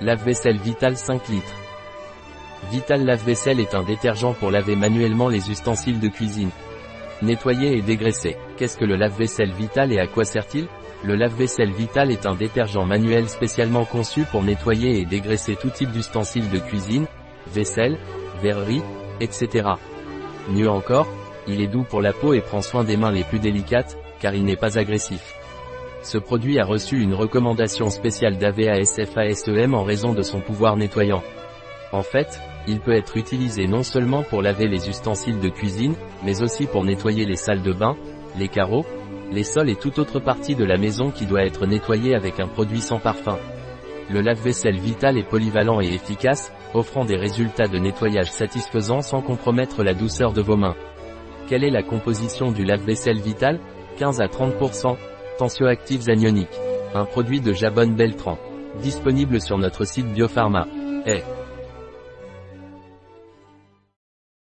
Lave-vaisselle Vital 5 litres. Vital Lave-vaisselle est un détergent pour laver manuellement les ustensiles de cuisine. Nettoyer et dégraisser. Qu'est-ce que le lave-vaisselle Vital et à quoi sert-il? Le lave-vaisselle Vital est un détergent manuel spécialement conçu pour nettoyer et dégraisser tout type d'ustensiles de cuisine, vaisselle, verrerie, etc. Mieux encore, il est doux pour la peau et prend soin des mains les plus délicates, car il n'est pas agressif. Ce produit a reçu une recommandation spéciale d'AVASFASEM en raison de son pouvoir nettoyant. En fait, il peut être utilisé non seulement pour laver les ustensiles de cuisine, mais aussi pour nettoyer les salles de bain, les carreaux, les sols et toute autre partie de la maison qui doit être nettoyée avec un produit sans parfum. Le lave-vaisselle Vital est polyvalent et efficace, offrant des résultats de nettoyage satisfaisants sans compromettre la douceur de vos mains. Quelle est la composition du lave-vaisselle Vital? 15 à 30%. Tensioactives anioniques. Un produit de Jabonne Beltran. Disponible sur notre site Biopharma. Eh,